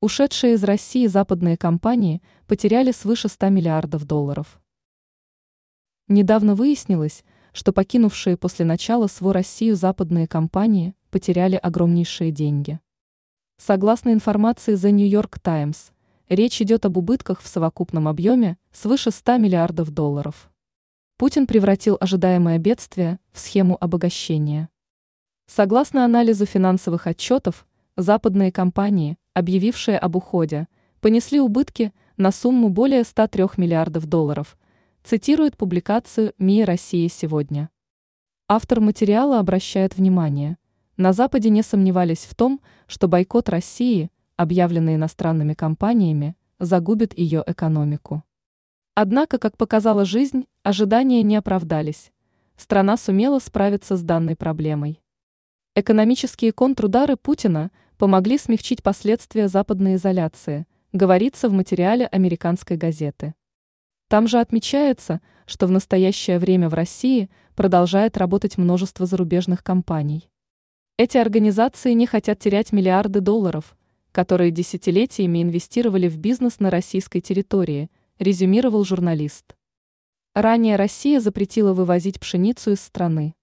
Ушедшие из России западные компании потеряли свыше 100 миллиардов долларов. Недавно выяснилось, что покинувшие после начала СВО Россию западные компании потеряли огромнейшие деньги. Согласно информации The New York Times, речь идет об убытках в совокупном объеме свыше 100 миллиардов долларов. Путин превратил ожидаемое бедствие в схему обогащения. Согласно анализу финансовых отчетов, западные компании, объявившие об уходе, понесли убытки на сумму более 103 миллиардов долларов, цитирует публикацию МИА России сегодня. Автор материала обращает внимание, на Западе не сомневались в том, что бойкот России, объявленный иностранными компаниями, загубит ее экономику. Однако, как показала жизнь, ожидания не оправдались. Страна сумела справиться с данной проблемой. Экономические контрудары Путина помогли смягчить последствия западной изоляции, говорится в материале американской газеты. Там же отмечается, что в настоящее время в России продолжает работать множество зарубежных компаний. Эти организации не хотят терять миллиарды долларов, которые десятилетиями инвестировали в бизнес на российской территории, резюмировал журналист. Ранее Россия запретила вывозить пшеницу из страны.